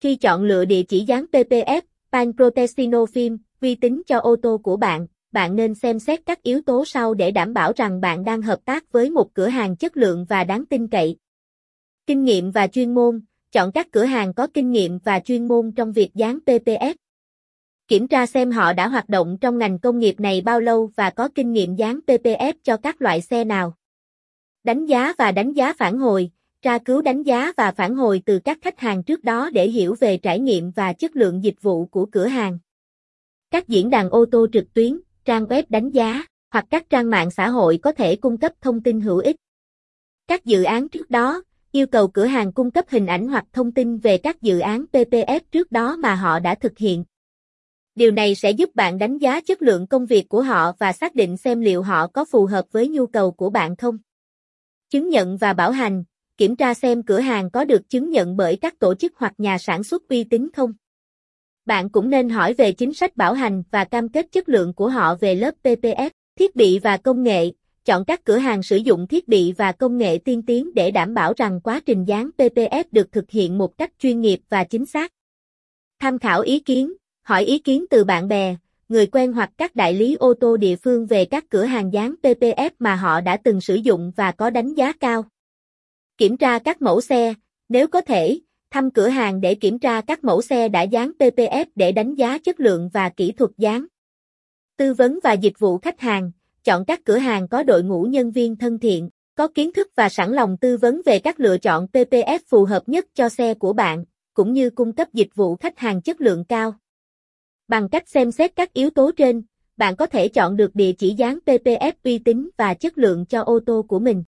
Khi chọn lựa địa chỉ dán PPF, Pan Protestino Film, uy tín cho ô tô của bạn, bạn nên xem xét các yếu tố sau để đảm bảo rằng bạn đang hợp tác với một cửa hàng chất lượng và đáng tin cậy. Kinh nghiệm và chuyên môn, chọn các cửa hàng có kinh nghiệm và chuyên môn trong việc dán PPF. Kiểm tra xem họ đã hoạt động trong ngành công nghiệp này bao lâu và có kinh nghiệm dán PPF cho các loại xe nào. Đánh giá và đánh giá phản hồi, tra cứu đánh giá và phản hồi từ các khách hàng trước đó để hiểu về trải nghiệm và chất lượng dịch vụ của cửa hàng. Các diễn đàn ô tô trực tuyến, trang web đánh giá, hoặc các trang mạng xã hội có thể cung cấp thông tin hữu ích. Các dự án trước đó, yêu cầu cửa hàng cung cấp hình ảnh hoặc thông tin về các dự án PPF trước đó mà họ đã thực hiện. Điều này sẽ giúp bạn đánh giá chất lượng công việc của họ và xác định xem liệu họ có phù hợp với nhu cầu của bạn không. Chứng nhận và bảo hành, kiểm tra xem cửa hàng có được chứng nhận bởi các tổ chức hoặc nhà sản xuất uy tín không. Bạn cũng nên hỏi về chính sách bảo hành và cam kết chất lượng của họ về lớp PPS, thiết bị và công nghệ. Chọn các cửa hàng sử dụng thiết bị và công nghệ tiên tiến để đảm bảo rằng quá trình dán PPS được thực hiện một cách chuyên nghiệp và chính xác. Tham khảo ý kiến, hỏi ý kiến từ bạn bè, người quen hoặc các đại lý ô tô địa phương về các cửa hàng dán PPF mà họ đã từng sử dụng và có đánh giá cao. Kiểm tra các mẫu xe, nếu có thể, thăm cửa hàng để kiểm tra các mẫu xe đã dán PPF để đánh giá chất lượng và kỹ thuật dán. Tư vấn và dịch vụ khách hàng, chọn các cửa hàng có đội ngũ nhân viên thân thiện, có kiến thức và sẵn lòng tư vấn về các lựa chọn PPF phù hợp nhất cho xe của bạn, cũng như cung cấp dịch vụ khách hàng chất lượng cao. Bằng cách xem xét các yếu tố trên, bạn có thể chọn được địa chỉ dán PPF uy tín và chất lượng cho ô tô của mình.